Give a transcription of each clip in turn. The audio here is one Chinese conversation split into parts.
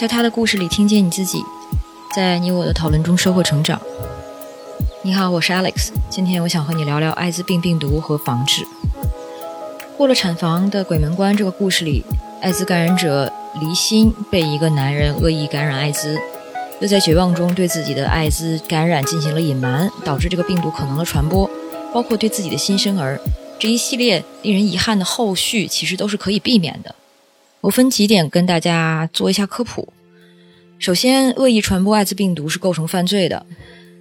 在他的故事里听见你自己，在你我的讨论中收获成长。你好，我是 Alex，今天我想和你聊聊艾滋病病毒和防治。过了产房的鬼门关这个故事里，艾滋感染者离心被一个男人恶意感染艾滋，又在绝望中对自己的艾滋感染进行了隐瞒，导致这个病毒可能的传播，包括对自己的新生儿。这一系列令人遗憾的后续，其实都是可以避免的。我分几点跟大家做一下科普。首先，恶意传播艾滋病毒是构成犯罪的。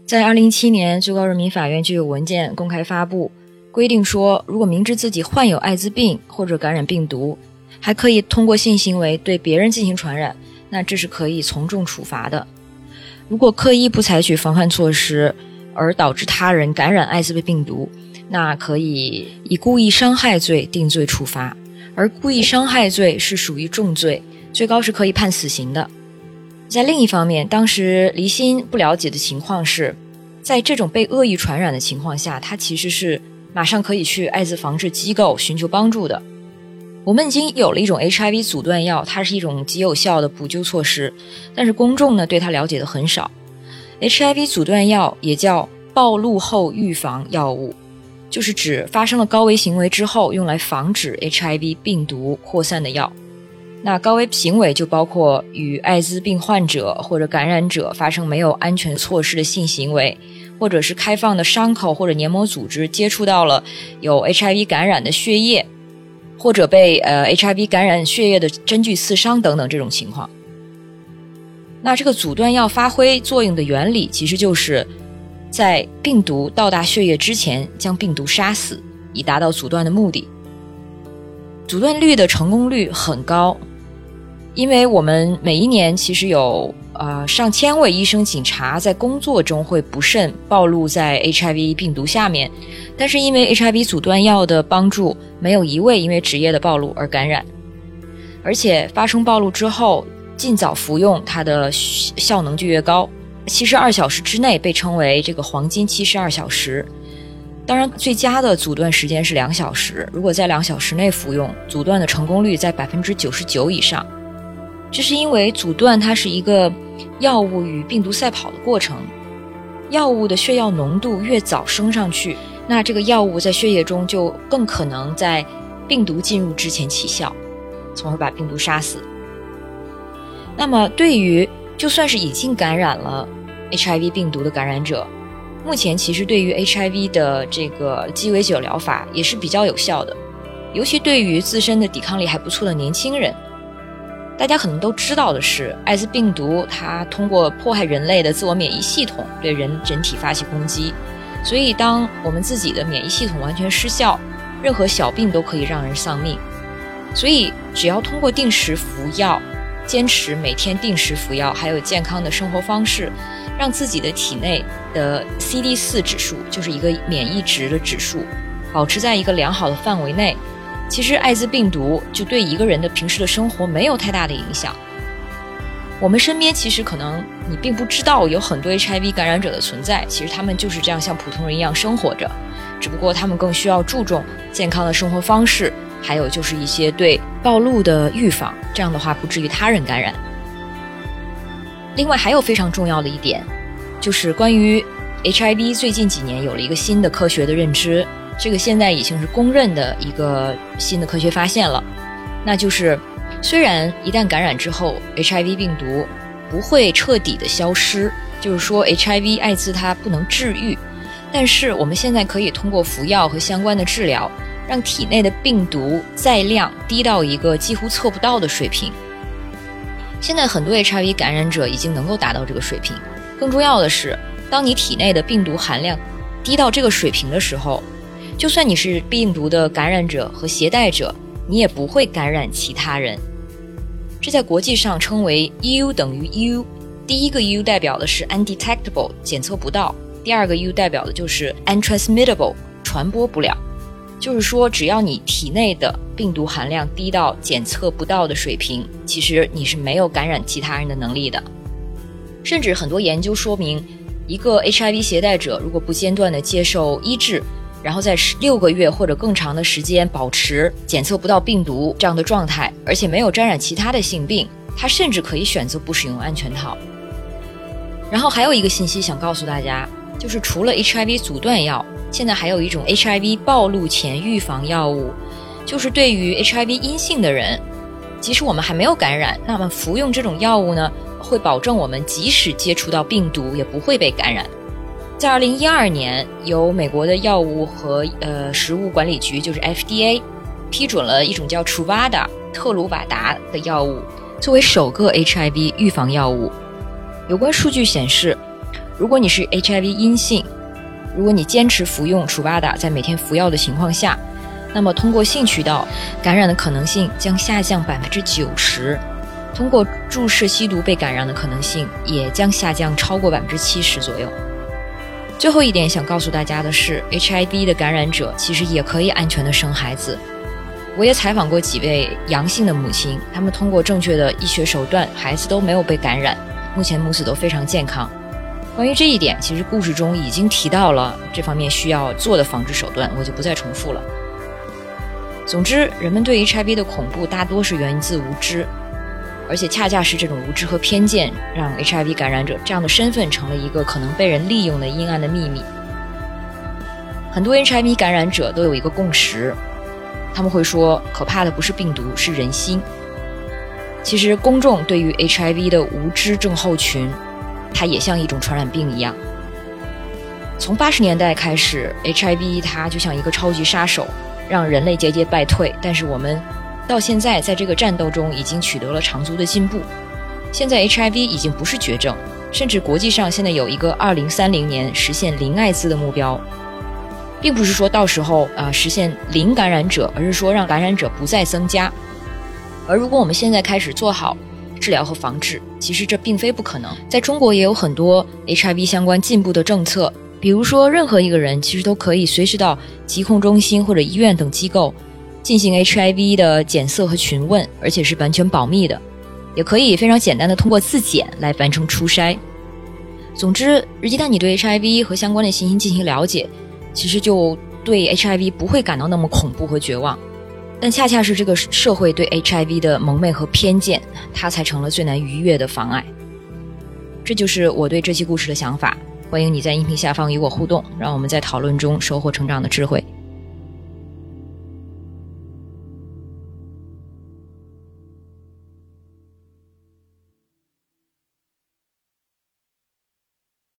在二零一七年，最高人民法院就有文件公开发布，规定说，如果明知自己患有艾滋病或者感染病毒，还可以通过性行为对别人进行传染，那这是可以从重处罚的。如果刻意不采取防范措施，而导致他人感染艾滋病病毒，那可以以故意伤害罪定罪处罚。而故意伤害罪是属于重罪，最高是可以判死刑的。在另一方面，当时离心不了解的情况是，在这种被恶意传染的情况下，他其实是马上可以去艾滋防治机构寻求帮助的。我们已经有了一种 HIV 阻断药，它是一种极有效的补救措施，但是公众呢对它了解的很少。HIV 阻断药也叫暴露后预防药物。就是指发生了高危行为之后，用来防止 HIV 病毒扩散的药。那高危行为就包括与艾滋病患者或者感染者发生没有安全措施的性行为，或者是开放的伤口或者黏膜组织接触到了有 HIV 感染的血液，或者被呃 HIV 感染血液的针具刺伤等等这种情况。那这个阻断药发挥作用的原理其实就是。在病毒到达血液之前，将病毒杀死，以达到阻断的目的。阻断率的成功率很高，因为我们每一年其实有呃上千位医生、警察在工作中会不慎暴露在 HIV 病毒下面，但是因为 HIV 阻断药的帮助，没有一位因为职业的暴露而感染，而且发生暴露之后，尽早服用，它的效能就越高。七十二小时之内被称为这个黄金七十二小时，当然最佳的阻断时间是两小时。如果在两小时内服用，阻断的成功率在百分之九十九以上。这是因为阻断它是一个药物与病毒赛跑的过程，药物的血药浓度越早升上去，那这个药物在血液中就更可能在病毒进入之前起效，从而把病毒杀死。那么对于就算是已经感染了。HIV 病毒的感染者，目前其实对于 HIV 的这个鸡尾酒疗法也是比较有效的，尤其对于自身的抵抗力还不错的年轻人。大家可能都知道的是，艾滋病毒它通过迫害人类的自我免疫系统对人整体发起攻击，所以当我们自己的免疫系统完全失效，任何小病都可以让人丧命。所以只要通过定时服药，坚持每天定时服药，还有健康的生活方式。让自己的体内的 CD 四指数，就是一个免疫值的指数，保持在一个良好的范围内。其实艾滋病毒就对一个人的平时的生活没有太大的影响。我们身边其实可能你并不知道有很多 HIV 感染者的存在，其实他们就是这样像普通人一样生活着，只不过他们更需要注重健康的生活方式，还有就是一些对暴露的预防，这样的话不至于他人感染。另外还有非常重要的一点，就是关于 HIV，最近几年有了一个新的科学的认知，这个现在已经是公认的一个新的科学发现了，那就是虽然一旦感染之后，HIV 病毒不会彻底的消失，就是说 HIV 艾滋它不能治愈，但是我们现在可以通过服药和相关的治疗，让体内的病毒载量低到一个几乎测不到的水平。现在很多 HIV 感染者已经能够达到这个水平。更重要的是，当你体内的病毒含量低到这个水平的时候，就算你是病毒的感染者和携带者，你也不会感染其他人。这在国际上称为 U 等于 U。第一个 U 代表的是 undetectable，检测不到；第二个 U 代表的就是 untransmittable，传播不了。就是说，只要你体内的病毒含量低到检测不到的水平，其实你是没有感染其他人的能力的。甚至很多研究说明，一个 HIV 携带者如果不间断的接受医治，然后在十六个月或者更长的时间保持检测不到病毒这样的状态，而且没有沾染其他的性病，他甚至可以选择不使用安全套。然后还有一个信息想告诉大家，就是除了 HIV 阻断药，现在还有一种 HIV 暴露前预防药物，就是对于 HIV 阴性的人，即使我们还没有感染，那么服用这种药物呢，会保证我们即使接触到病毒也不会被感染。在二零一二年，由美国的药物和呃食物管理局，就是 FDA，批准了一种叫 Truvada 特鲁瓦达的药物，作为首个 HIV 预防药物。有关数据显示，如果你是 HIV 阴性，如果你坚持服用楚巴达，在每天服药的情况下，那么通过性渠道感染的可能性将下降百分之九十，通过注射吸毒被感染的可能性也将下降超过百分之七十左右。最后一点想告诉大家的是，HIV 的感染者其实也可以安全的生孩子。我也采访过几位阳性的母亲，他们通过正确的医学手段，孩子都没有被感染。目前母子都非常健康。关于这一点，其实故事中已经提到了这方面需要做的防治手段，我就不再重复了。总之，人们对 HIV 的恐怖大多是源自无知，而且恰恰是这种无知和偏见，让 HIV 感染者这样的身份成了一个可能被人利用的阴暗的秘密。很多 HIV 感染者都有一个共识，他们会说，可怕的不是病毒，是人心。其实，公众对于 HIV 的无知症候群，它也像一种传染病一样。从八十年代开始，HIV 它就像一个超级杀手，让人类节节败退。但是我们到现在在这个战斗中已经取得了长足的进步。现在 HIV 已经不是绝症，甚至国际上现在有一个二零三零年实现零艾滋的目标，并不是说到时候啊实现零感染者，而是说让感染者不再增加。而如果我们现在开始做好治疗和防治，其实这并非不可能。在中国也有很多 HIV 相关进步的政策，比如说，任何一个人其实都可以随时到疾控中心或者医院等机构进行 HIV 的检测和询问，而且是完全保密的，也可以非常简单的通过自检来完成初筛。总之，一旦你对 HIV 和相关的信息进行了解，其实就对 HIV 不会感到那么恐怖和绝望。但恰恰是这个社会对 HIV 的蒙昧和偏见，它才成了最难逾越的妨碍。这就是我对这期故事的想法。欢迎你在音频下方与我互动，让我们在讨论中收获成长的智慧。